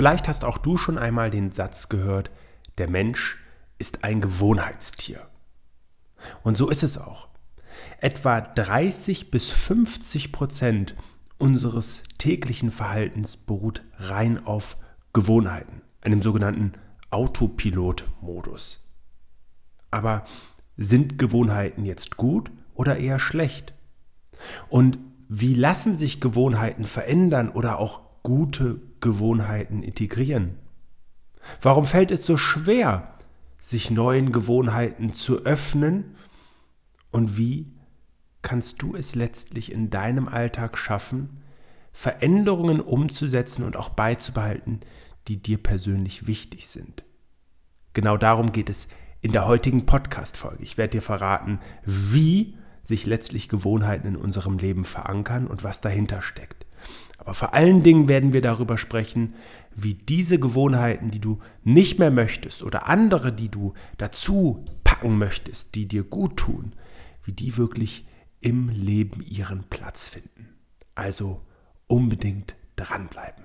Vielleicht hast auch du schon einmal den Satz gehört, der Mensch ist ein Gewohnheitstier. Und so ist es auch. Etwa 30 bis 50 Prozent unseres täglichen Verhaltens beruht rein auf Gewohnheiten, einem sogenannten Autopilot-Modus. Aber sind Gewohnheiten jetzt gut oder eher schlecht? Und wie lassen sich Gewohnheiten verändern oder auch gute Gewohnheiten integrieren? Warum fällt es so schwer, sich neuen Gewohnheiten zu öffnen? Und wie kannst du es letztlich in deinem Alltag schaffen, Veränderungen umzusetzen und auch beizubehalten, die dir persönlich wichtig sind? Genau darum geht es in der heutigen Podcast-Folge. Ich werde dir verraten, wie sich letztlich Gewohnheiten in unserem Leben verankern und was dahinter steckt. Aber vor allen Dingen werden wir darüber sprechen, wie diese Gewohnheiten, die du nicht mehr möchtest oder andere, die du dazu packen möchtest, die dir gut tun, wie die wirklich im Leben ihren Platz finden. Also unbedingt dranbleiben.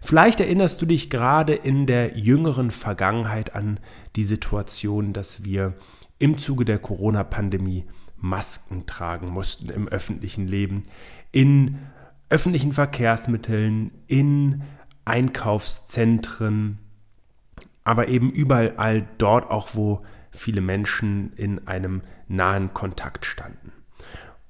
Vielleicht erinnerst du dich gerade in der jüngeren Vergangenheit an die Situation, dass wir im Zuge der Corona-Pandemie Masken tragen mussten im öffentlichen Leben, in öffentlichen Verkehrsmitteln, in Einkaufszentren, aber eben überall dort auch, wo viele Menschen in einem nahen Kontakt standen.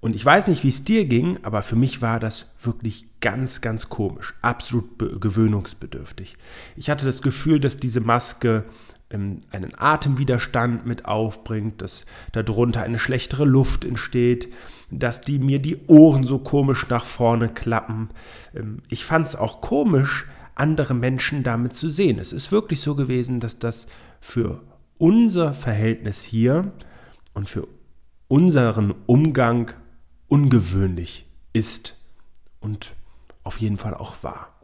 Und ich weiß nicht, wie es dir ging, aber für mich war das wirklich ganz, ganz komisch, absolut gewöhnungsbedürftig. Ich hatte das Gefühl, dass diese Maske einen Atemwiderstand mit aufbringt, dass darunter eine schlechtere Luft entsteht, dass die mir die Ohren so komisch nach vorne klappen. Ähm, ich fand es auch komisch, andere Menschen damit zu sehen. Es ist wirklich so gewesen, dass das für unser Verhältnis hier und für unseren Umgang ungewöhnlich ist und auf jeden Fall auch war.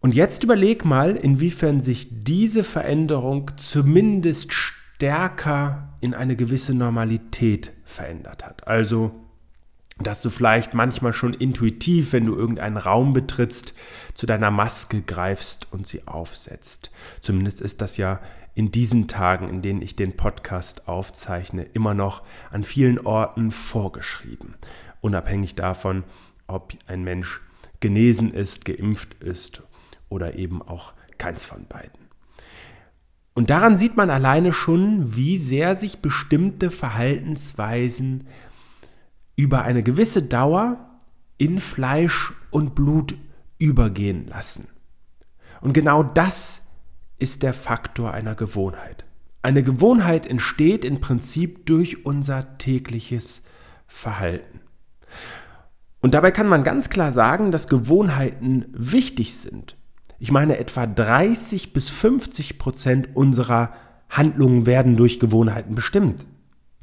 Und jetzt überleg mal, inwiefern sich diese Veränderung zumindest stärker in eine gewisse Normalität verändert hat. Also, dass du vielleicht manchmal schon intuitiv, wenn du irgendeinen Raum betrittst, zu deiner Maske greifst und sie aufsetzt. Zumindest ist das ja in diesen Tagen, in denen ich den Podcast aufzeichne, immer noch an vielen Orten vorgeschrieben. Unabhängig davon, ob ein Mensch genesen ist, geimpft ist oder eben auch keins von beiden. Und daran sieht man alleine schon, wie sehr sich bestimmte Verhaltensweisen über eine gewisse Dauer in Fleisch und Blut übergehen lassen. Und genau das ist der Faktor einer Gewohnheit. Eine Gewohnheit entsteht im Prinzip durch unser tägliches Verhalten. Und dabei kann man ganz klar sagen, dass Gewohnheiten wichtig sind. Ich meine, etwa 30 bis 50 Prozent unserer Handlungen werden durch Gewohnheiten bestimmt.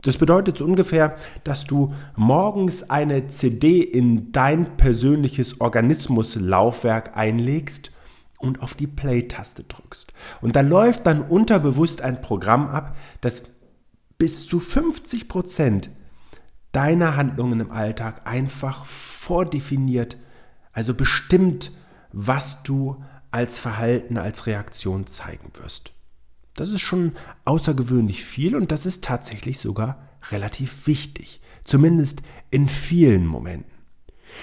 Das bedeutet so ungefähr, dass du morgens eine CD in dein persönliches Organismuslaufwerk einlegst und auf die Play-Taste drückst. Und da läuft dann unterbewusst ein Programm ab, das bis zu 50 Prozent deiner Handlungen im Alltag einfach vordefiniert, also bestimmt, was du als Verhalten, als Reaktion zeigen wirst. Das ist schon außergewöhnlich viel und das ist tatsächlich sogar relativ wichtig, zumindest in vielen Momenten.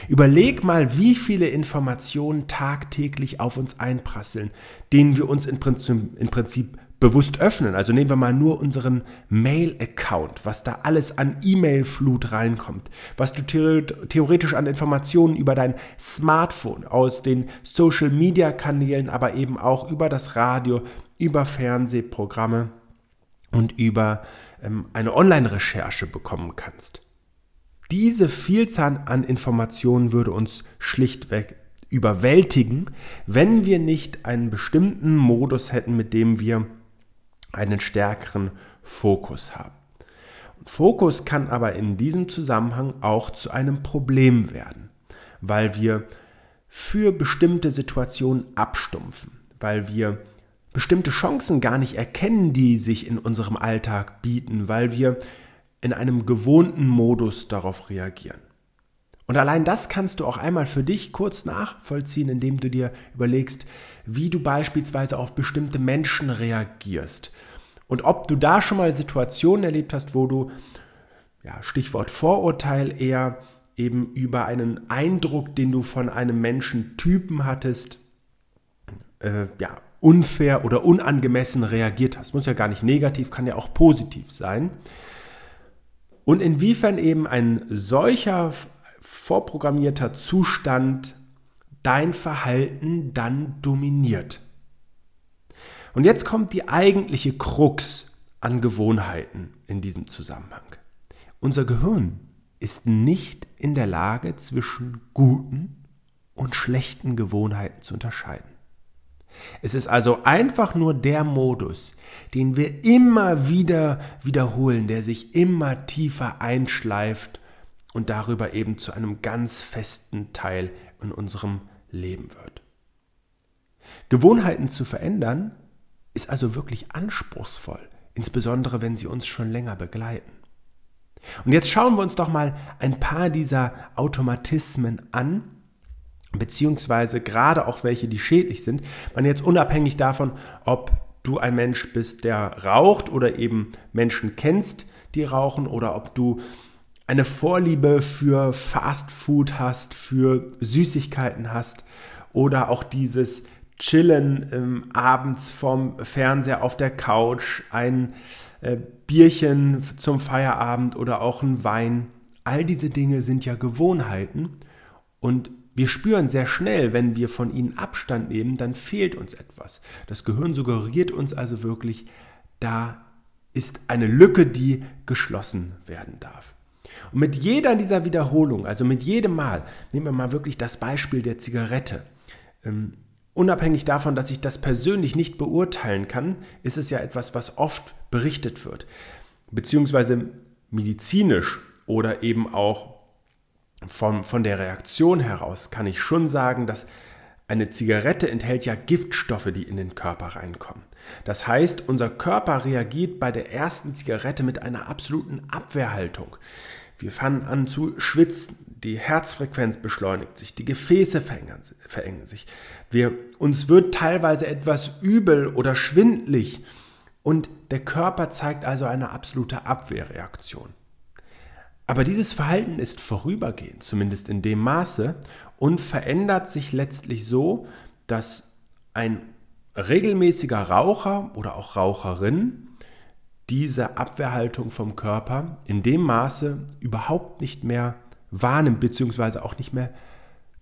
Überleg mal, wie viele Informationen tagtäglich auf uns einprasseln, denen wir uns im Prinzip, im Prinzip bewusst öffnen. Also nehmen wir mal nur unseren Mail-Account, was da alles an E-Mail-Flut reinkommt, was du theoretisch an Informationen über dein Smartphone, aus den Social-Media-Kanälen, aber eben auch über das Radio, über Fernsehprogramme und über ähm, eine Online-Recherche bekommen kannst. Diese Vielzahl an Informationen würde uns schlichtweg überwältigen, wenn wir nicht einen bestimmten Modus hätten, mit dem wir einen stärkeren Fokus haben. Und Fokus kann aber in diesem Zusammenhang auch zu einem Problem werden, weil wir für bestimmte Situationen abstumpfen, weil wir bestimmte Chancen gar nicht erkennen, die sich in unserem Alltag bieten, weil wir in einem gewohnten Modus darauf reagieren. Und allein das kannst du auch einmal für dich kurz nachvollziehen, indem du dir überlegst, wie du beispielsweise auf bestimmte Menschen reagierst. Und ob du da schon mal Situationen erlebt hast, wo du, ja, Stichwort Vorurteil, eher eben über einen Eindruck, den du von einem Menschentypen hattest, äh, ja, unfair oder unangemessen reagiert hast. Muss ja gar nicht negativ, kann ja auch positiv sein. Und inwiefern eben ein solcher vorprogrammierter Zustand dein Verhalten dann dominiert. Und jetzt kommt die eigentliche Krux an Gewohnheiten in diesem Zusammenhang. Unser Gehirn ist nicht in der Lage, zwischen guten und schlechten Gewohnheiten zu unterscheiden. Es ist also einfach nur der Modus, den wir immer wieder wiederholen, der sich immer tiefer einschleift und darüber eben zu einem ganz festen Teil in unserem Leben wird. Gewohnheiten zu verändern ist also wirklich anspruchsvoll, insbesondere wenn sie uns schon länger begleiten. Und jetzt schauen wir uns doch mal ein paar dieser Automatismen an, beziehungsweise gerade auch welche, die schädlich sind. Man jetzt unabhängig davon, ob du ein Mensch bist, der raucht oder eben Menschen kennst, die rauchen, oder ob du eine Vorliebe für Fast Food hast, für Süßigkeiten hast oder auch dieses Chillen ähm, abends vom Fernseher auf der Couch, ein äh, Bierchen zum Feierabend oder auch ein Wein. All diese Dinge sind ja Gewohnheiten und wir spüren sehr schnell, wenn wir von ihnen Abstand nehmen, dann fehlt uns etwas. Das Gehirn suggeriert uns also wirklich, da ist eine Lücke, die geschlossen werden darf. Und mit jeder dieser Wiederholung, also mit jedem Mal, nehmen wir mal wirklich das Beispiel der Zigarette. Ähm, unabhängig davon, dass ich das persönlich nicht beurteilen kann, ist es ja etwas, was oft berichtet wird. Beziehungsweise medizinisch oder eben auch von, von der Reaktion heraus kann ich schon sagen, dass eine Zigarette enthält ja Giftstoffe, die in den Körper reinkommen. Das heißt, unser Körper reagiert bei der ersten Zigarette mit einer absoluten Abwehrhaltung. Wir fangen an zu schwitzen, die Herzfrequenz beschleunigt sich, die Gefäße verengen, sich. Wir, uns wird teilweise etwas übel oder schwindlig und der Körper zeigt also eine absolute Abwehrreaktion. Aber dieses Verhalten ist vorübergehend, zumindest in dem Maße, und verändert sich letztlich so, dass ein regelmäßiger Raucher oder auch Raucherin diese Abwehrhaltung vom Körper in dem Maße überhaupt nicht mehr wahrnimmt, beziehungsweise auch nicht mehr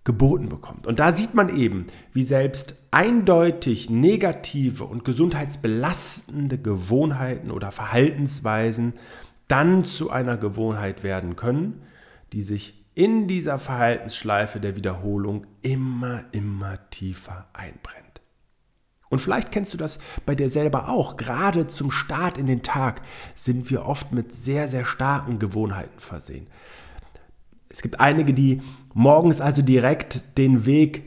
geboten bekommt. Und da sieht man eben, wie selbst eindeutig negative und gesundheitsbelastende Gewohnheiten oder Verhaltensweisen dann zu einer Gewohnheit werden können, die sich in dieser Verhaltensschleife der Wiederholung immer, immer tiefer einbrennt. Und vielleicht kennst du das bei dir selber auch. Gerade zum Start in den Tag sind wir oft mit sehr, sehr starken Gewohnheiten versehen. Es gibt einige, die morgens also direkt den Weg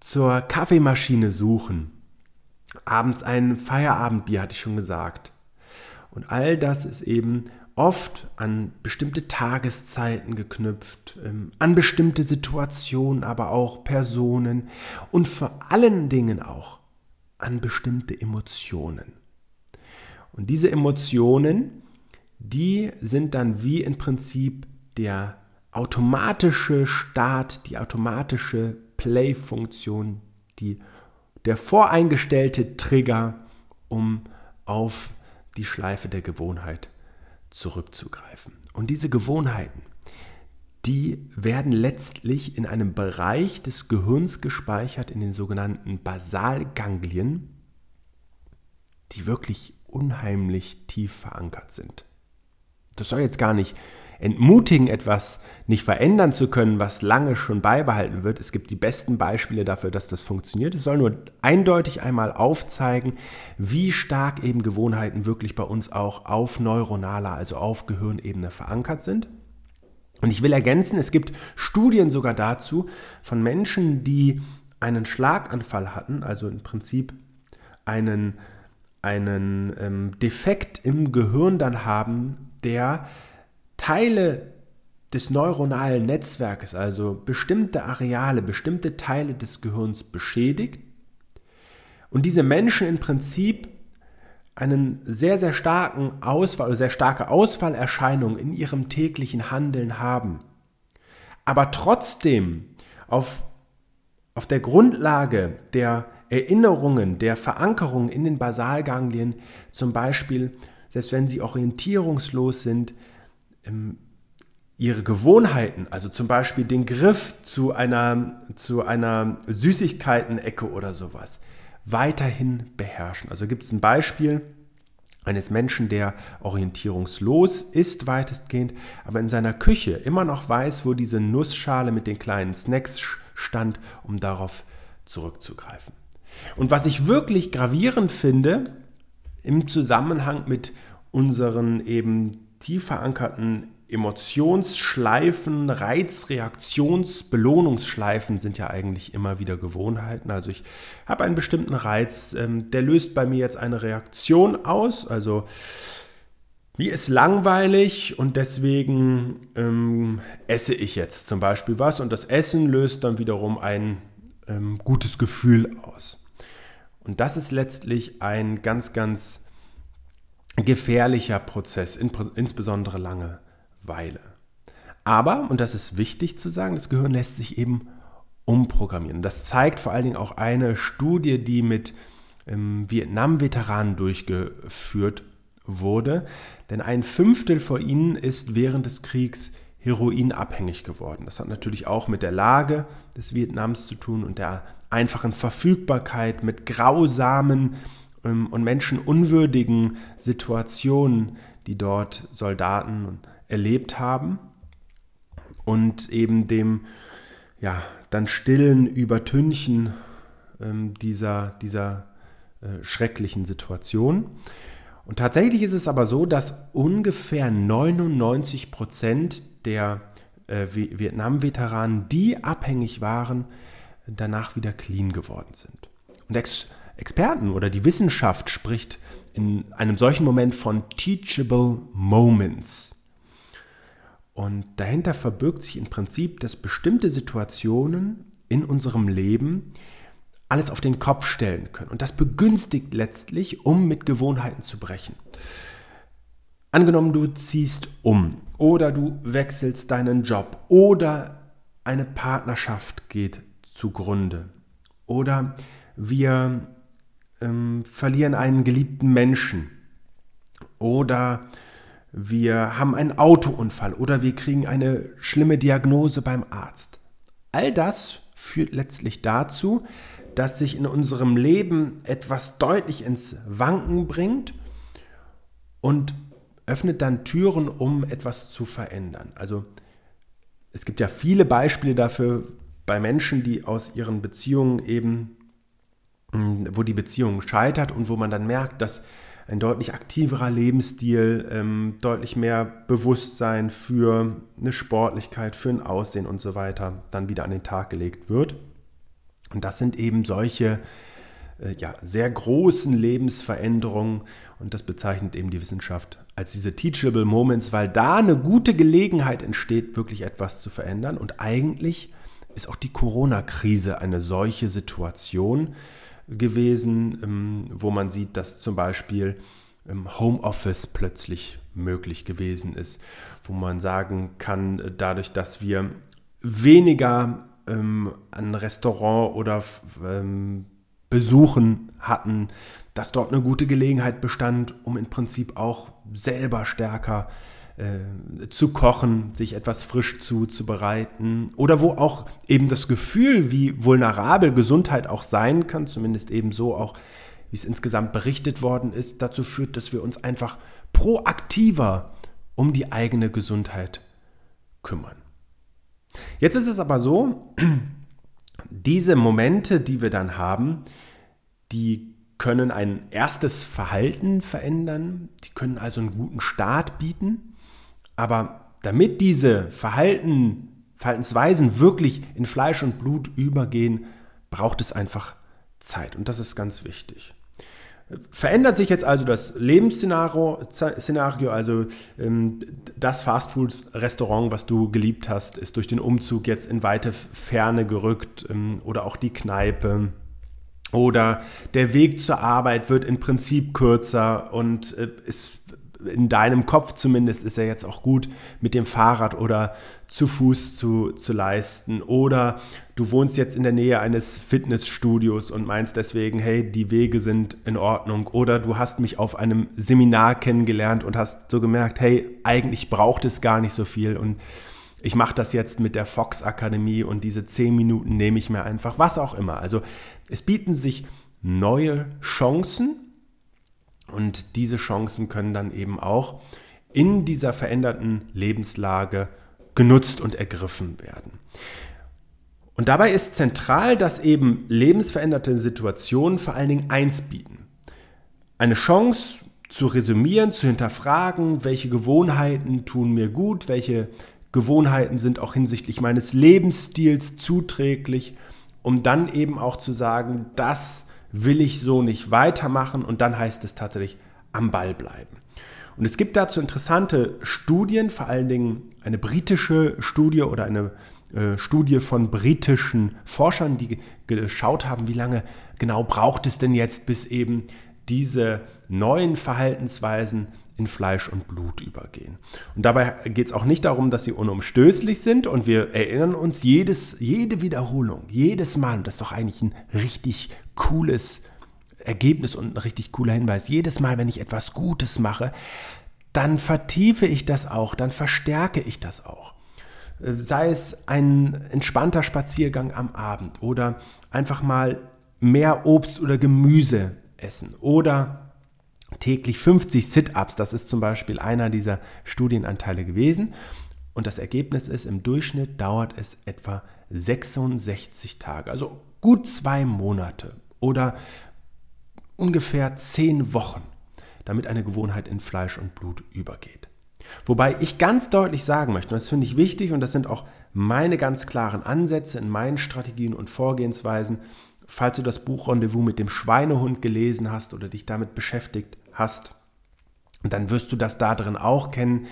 zur Kaffeemaschine suchen. Abends ein Feierabendbier, hatte ich schon gesagt. Und all das ist eben oft an bestimmte Tageszeiten geknüpft, ähm, an bestimmte Situationen, aber auch Personen und vor allen Dingen auch an bestimmte Emotionen. Und diese Emotionen, die sind dann wie im Prinzip der automatische Start, die automatische Play-Funktion, die, der voreingestellte Trigger, um auf die Schleife der Gewohnheit zurückzugreifen. Und diese Gewohnheiten, die werden letztlich in einem Bereich des Gehirns gespeichert, in den sogenannten Basalganglien, die wirklich unheimlich tief verankert sind. Das soll jetzt gar nicht entmutigen, etwas nicht verändern zu können, was lange schon beibehalten wird. Es gibt die besten Beispiele dafür, dass das funktioniert. Es soll nur eindeutig einmal aufzeigen, wie stark eben Gewohnheiten wirklich bei uns auch auf neuronaler, also auf Gehirnebene verankert sind. Und ich will ergänzen, es gibt Studien sogar dazu von Menschen, die einen Schlaganfall hatten, also im Prinzip einen, einen ähm, Defekt im Gehirn dann haben, der Teile des neuronalen Netzwerkes, also bestimmte Areale, bestimmte Teile des Gehirns beschädigt und diese Menschen im Prinzip einen sehr, sehr starken Ausfall, sehr starke Ausfallerscheinungen in ihrem täglichen Handeln haben, aber trotzdem auf, auf der Grundlage der Erinnerungen, der Verankerung in den Basalganglien, zum Beispiel, selbst wenn sie orientierungslos sind, ihre Gewohnheiten, also zum Beispiel den Griff zu einer, zu einer Süßigkeiten-Ecke oder sowas, weiterhin beherrschen. Also gibt es ein Beispiel eines Menschen, der orientierungslos ist weitestgehend, aber in seiner Küche immer noch weiß, wo diese Nussschale mit den kleinen Snacks stand, um darauf zurückzugreifen. Und was ich wirklich gravierend finde im Zusammenhang mit unseren eben tief verankerten Emotionsschleifen, Reizreaktions-, Belohnungsschleifen sind ja eigentlich immer wieder Gewohnheiten. Also ich habe einen bestimmten Reiz, ähm, der löst bei mir jetzt eine Reaktion aus. Also mir ist langweilig und deswegen ähm, esse ich jetzt zum Beispiel was und das Essen löst dann wiederum ein ähm, gutes Gefühl aus. Und das ist letztlich ein ganz, ganz gefährlicher Prozess, insbesondere lange Weile. Aber, und das ist wichtig zu sagen, das Gehirn lässt sich eben umprogrammieren. Das zeigt vor allen Dingen auch eine Studie, die mit ähm, Vietnam-Veteranen durchgeführt wurde. Denn ein Fünftel von ihnen ist während des Kriegs heroinabhängig geworden. Das hat natürlich auch mit der Lage des Vietnams zu tun und der einfachen Verfügbarkeit mit grausamen und menschenunwürdigen Situationen, die dort Soldaten erlebt haben und eben dem ja, dann stillen Übertünchen ähm, dieser, dieser äh, schrecklichen Situation. Und tatsächlich ist es aber so, dass ungefähr 99 Prozent der äh, Vietnam-Veteranen, die abhängig waren, danach wieder clean geworden sind. Und Experten oder die Wissenschaft spricht in einem solchen Moment von teachable moments. Und dahinter verbirgt sich im Prinzip, dass bestimmte Situationen in unserem Leben alles auf den Kopf stellen können. Und das begünstigt letztlich, um mit Gewohnheiten zu brechen. Angenommen, du ziehst um oder du wechselst deinen Job oder eine Partnerschaft geht zugrunde oder wir ähm, verlieren einen geliebten Menschen oder wir haben einen Autounfall oder wir kriegen eine schlimme Diagnose beim Arzt. All das führt letztlich dazu, dass sich in unserem Leben etwas deutlich ins Wanken bringt und öffnet dann Türen, um etwas zu verändern. Also es gibt ja viele Beispiele dafür bei Menschen, die aus ihren Beziehungen eben, wo die Beziehung scheitert und wo man dann merkt, dass ein deutlich aktiverer Lebensstil, ähm, deutlich mehr Bewusstsein für eine Sportlichkeit, für ein Aussehen und so weiter dann wieder an den Tag gelegt wird. Und das sind eben solche äh, ja, sehr großen Lebensveränderungen und das bezeichnet eben die Wissenschaft als diese Teachable Moments, weil da eine gute Gelegenheit entsteht, wirklich etwas zu verändern. Und eigentlich ist auch die Corona-Krise eine solche Situation, gewesen, ähm, wo man sieht, dass zum Beispiel Homeoffice plötzlich möglich gewesen ist, wo man sagen kann, äh, dadurch, dass wir weniger ähm, an Restaurant oder ähm, Besuchen hatten, dass dort eine gute Gelegenheit bestand, um im Prinzip auch selber stärker äh, zu kochen, sich etwas frisch zuzubereiten oder wo auch eben das Gefühl, wie vulnerabel Gesundheit auch sein kann, zumindest eben so auch, wie es insgesamt berichtet worden ist, dazu führt, dass wir uns einfach proaktiver um die eigene Gesundheit kümmern. Jetzt ist es aber so, diese Momente, die wir dann haben, die können ein erstes Verhalten verändern, die können also einen guten Start bieten. Aber damit diese Verhalten, Verhaltensweisen wirklich in Fleisch und Blut übergehen, braucht es einfach Zeit. Und das ist ganz wichtig. Verändert sich jetzt also das Lebensszenario, Szenario, also ähm, das Fastfood-Restaurant, was du geliebt hast, ist durch den Umzug jetzt in weite Ferne gerückt ähm, oder auch die Kneipe. Oder der Weg zur Arbeit wird im Prinzip kürzer und äh, ist in deinem Kopf zumindest ist er jetzt auch gut mit dem Fahrrad oder zu Fuß zu, zu leisten. Oder du wohnst jetzt in der Nähe eines Fitnessstudios und meinst deswegen, hey, die Wege sind in Ordnung. Oder du hast mich auf einem Seminar kennengelernt und hast so gemerkt, hey, eigentlich braucht es gar nicht so viel und ich mache das jetzt mit der Fox Akademie und diese zehn Minuten nehme ich mir einfach, was auch immer. Also es bieten sich neue Chancen und diese Chancen können dann eben auch in dieser veränderten Lebenslage genutzt und ergriffen werden. Und dabei ist zentral, dass eben lebensveränderte Situationen vor allen Dingen eins bieten. Eine Chance zu resümieren, zu hinterfragen, welche Gewohnheiten tun mir gut, welche Gewohnheiten sind auch hinsichtlich meines Lebensstils zuträglich, um dann eben auch zu sagen, das will ich so nicht weitermachen und dann heißt es tatsächlich am Ball bleiben. Und es gibt dazu interessante Studien, vor allen Dingen eine britische Studie oder eine äh, Studie von britischen Forschern, die geschaut haben, wie lange genau braucht es denn jetzt, bis eben diese neuen Verhaltensweisen in Fleisch und Blut übergehen. Und dabei geht es auch nicht darum, dass sie unumstößlich sind und wir erinnern uns jedes, jede Wiederholung, jedes Mal, und das ist doch eigentlich ein richtig cooles Ergebnis und ein richtig cooler Hinweis, jedes Mal, wenn ich etwas Gutes mache, dann vertiefe ich das auch, dann verstärke ich das auch. Sei es ein entspannter Spaziergang am Abend oder einfach mal mehr Obst oder Gemüse essen oder täglich 50 Sit-ups. Das ist zum Beispiel einer dieser Studienanteile gewesen. Und das Ergebnis ist, im Durchschnitt dauert es etwa 66 Tage, also gut zwei Monate oder ungefähr zehn Wochen, damit eine Gewohnheit in Fleisch und Blut übergeht. Wobei ich ganz deutlich sagen möchte, und das finde ich wichtig und das sind auch meine ganz klaren Ansätze in meinen Strategien und Vorgehensweisen, falls du das Buch Rendezvous mit dem Schweinehund gelesen hast oder dich damit beschäftigt hast, dann wirst du das da drin auch kennen,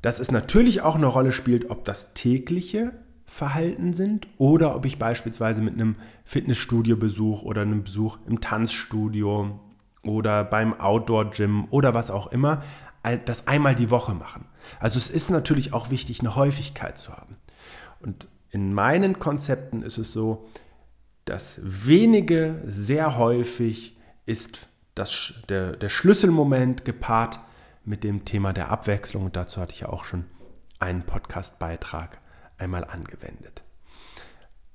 dass es natürlich auch eine Rolle spielt, ob das tägliche Verhalten sind oder ob ich beispielsweise mit einem Fitnessstudio-Besuch oder einem Besuch im Tanzstudio oder beim Outdoor-Gym oder was auch immer das einmal die Woche machen. Also es ist natürlich auch wichtig, eine Häufigkeit zu haben. Und in meinen Konzepten ist es so, das wenige sehr häufig ist das, der, der Schlüsselmoment gepaart mit dem Thema der Abwechslung. Und dazu hatte ich ja auch schon einen Podcast-Beitrag einmal angewendet.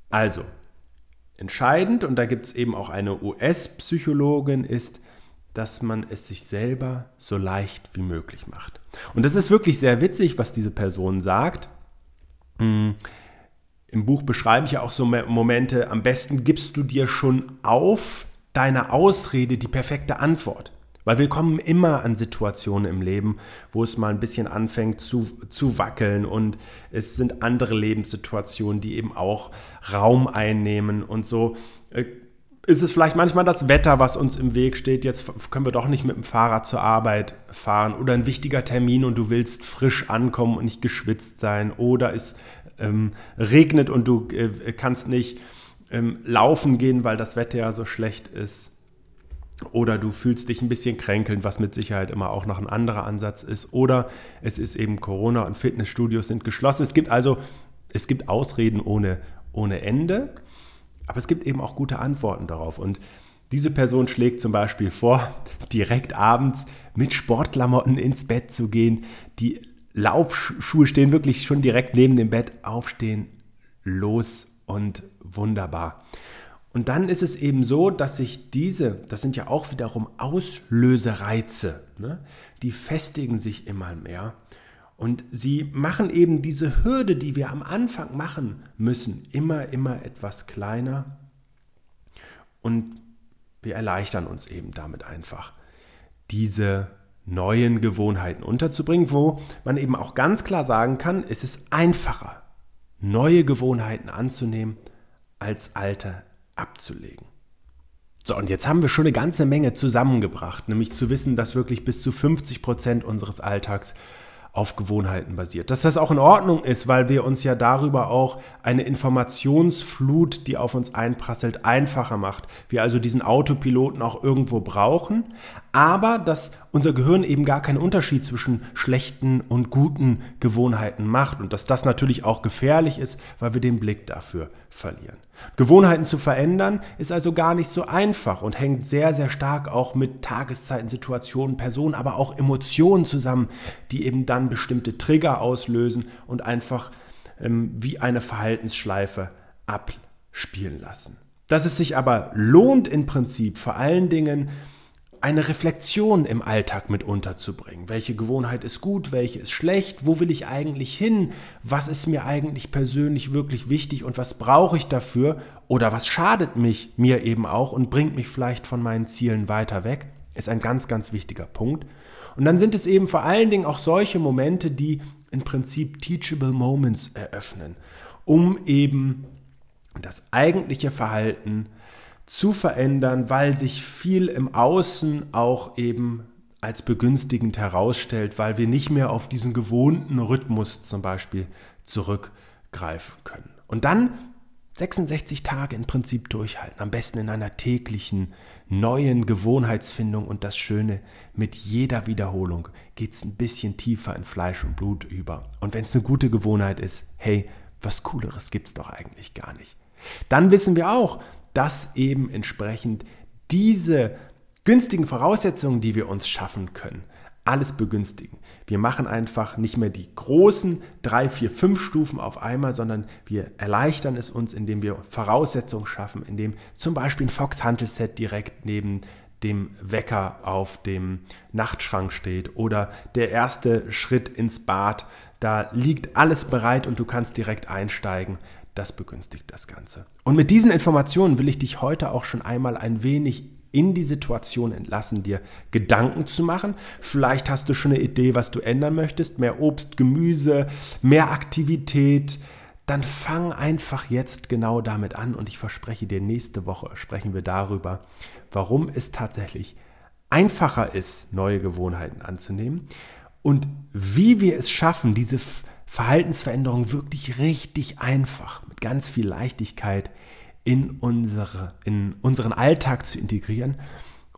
Also, entscheidend, und da gibt es eben auch eine US-Psychologin, ist, dass man es sich selber so leicht wie möglich macht. Und das ist wirklich sehr witzig, was diese Person sagt. Hm, im Buch beschreibe ich ja auch so Momente, am besten gibst du dir schon auf deine Ausrede die perfekte Antwort. Weil wir kommen immer an Situationen im Leben, wo es mal ein bisschen anfängt zu, zu wackeln und es sind andere Lebenssituationen, die eben auch Raum einnehmen und so. Äh, ist es vielleicht manchmal das Wetter, was uns im Weg steht? Jetzt können wir doch nicht mit dem Fahrrad zur Arbeit fahren oder ein wichtiger Termin und du willst frisch ankommen und nicht geschwitzt sein oder es ähm, regnet und du äh, kannst nicht ähm, laufen gehen, weil das Wetter ja so schlecht ist. Oder du fühlst dich ein bisschen kränkelnd, was mit Sicherheit immer auch noch ein anderer Ansatz ist. Oder es ist eben Corona und Fitnessstudios sind geschlossen. Es gibt also, es gibt Ausreden ohne, ohne Ende, aber es gibt eben auch gute Antworten darauf. Und diese Person schlägt zum Beispiel vor, direkt abends mit Sportklamotten ins Bett zu gehen, die Laufschuhe stehen wirklich schon direkt neben dem Bett, aufstehen, los und wunderbar. Und dann ist es eben so, dass sich diese, das sind ja auch wiederum Auslösereize, ne? die festigen sich immer mehr. Und sie machen eben diese Hürde, die wir am Anfang machen müssen, immer, immer etwas kleiner. Und wir erleichtern uns eben damit einfach, diese neuen Gewohnheiten unterzubringen, wo man eben auch ganz klar sagen kann, es ist einfacher, neue Gewohnheiten anzunehmen, als alte abzulegen. So, und jetzt haben wir schon eine ganze Menge zusammengebracht, nämlich zu wissen, dass wirklich bis zu 50 Prozent unseres Alltags auf Gewohnheiten basiert. Dass das auch in Ordnung ist, weil wir uns ja darüber auch eine Informationsflut, die auf uns einprasselt, einfacher macht. Wir also diesen Autopiloten auch irgendwo brauchen, aber dass unser Gehirn eben gar keinen Unterschied zwischen schlechten und guten Gewohnheiten macht und dass das natürlich auch gefährlich ist, weil wir den Blick dafür verlieren. Gewohnheiten zu verändern ist also gar nicht so einfach und hängt sehr, sehr stark auch mit Tageszeiten, Situationen, Personen, aber auch Emotionen zusammen, die eben dann bestimmte Trigger auslösen und einfach ähm, wie eine Verhaltensschleife abspielen lassen. Dass es sich aber lohnt im Prinzip vor allen Dingen, eine Reflexion im Alltag mit unterzubringen. Welche Gewohnheit ist gut, welche ist schlecht, wo will ich eigentlich hin, was ist mir eigentlich persönlich wirklich wichtig und was brauche ich dafür oder was schadet mich mir eben auch und bringt mich vielleicht von meinen Zielen weiter weg, ist ein ganz, ganz wichtiger Punkt. Und dann sind es eben vor allen Dingen auch solche Momente, die im Prinzip Teachable Moments eröffnen, um eben das eigentliche Verhalten zu verändern, weil sich viel im Außen auch eben als begünstigend herausstellt, weil wir nicht mehr auf diesen gewohnten Rhythmus zum Beispiel zurückgreifen können. Und dann 66 Tage im Prinzip durchhalten, am besten in einer täglichen, neuen Gewohnheitsfindung und das Schöne, mit jeder Wiederholung geht es ein bisschen tiefer in Fleisch und Blut über. Und wenn es eine gute Gewohnheit ist, hey, was Cooleres gibt es doch eigentlich gar nicht. Dann wissen wir auch, dass eben entsprechend diese günstigen Voraussetzungen, die wir uns schaffen können, alles begünstigen. Wir machen einfach nicht mehr die großen drei, vier, fünf Stufen auf einmal, sondern wir erleichtern es uns, indem wir Voraussetzungen schaffen, indem zum Beispiel ein Fox Hantelset direkt neben dem Wecker auf dem Nachtschrank steht oder der erste Schritt ins Bad. Da liegt alles bereit und du kannst direkt einsteigen. Das begünstigt das Ganze. Und mit diesen Informationen will ich dich heute auch schon einmal ein wenig in die Situation entlassen, dir Gedanken zu machen. Vielleicht hast du schon eine Idee, was du ändern möchtest. Mehr Obst, Gemüse, mehr Aktivität. Dann fang einfach jetzt genau damit an und ich verspreche dir, nächste Woche sprechen wir darüber, warum es tatsächlich einfacher ist, neue Gewohnheiten anzunehmen und wie wir es schaffen, diese Verhaltensveränderung wirklich richtig einfach, mit ganz viel Leichtigkeit in, unsere, in unseren Alltag zu integrieren.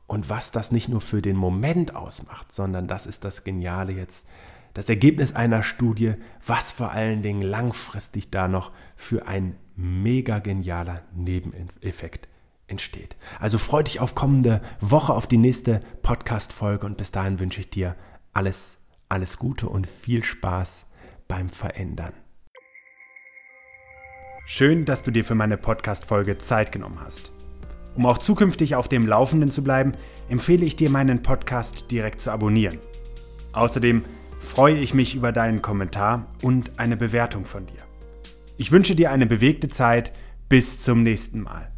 Und was das nicht nur für den Moment ausmacht, sondern das ist das Geniale jetzt, das Ergebnis einer Studie, was vor allen Dingen langfristig da noch für ein mega genialer Nebeneffekt entsteht. Also freu dich auf kommende Woche, auf die nächste Podcast-Folge und bis dahin wünsche ich dir alles, alles Gute und viel Spaß beim Verändern. Schön, dass du dir für meine Podcast-Folge Zeit genommen hast. Um auch zukünftig auf dem Laufenden zu bleiben, empfehle ich dir, meinen Podcast direkt zu abonnieren. Außerdem freue ich mich über deinen Kommentar und eine Bewertung von dir. Ich wünsche dir eine bewegte Zeit. Bis zum nächsten Mal.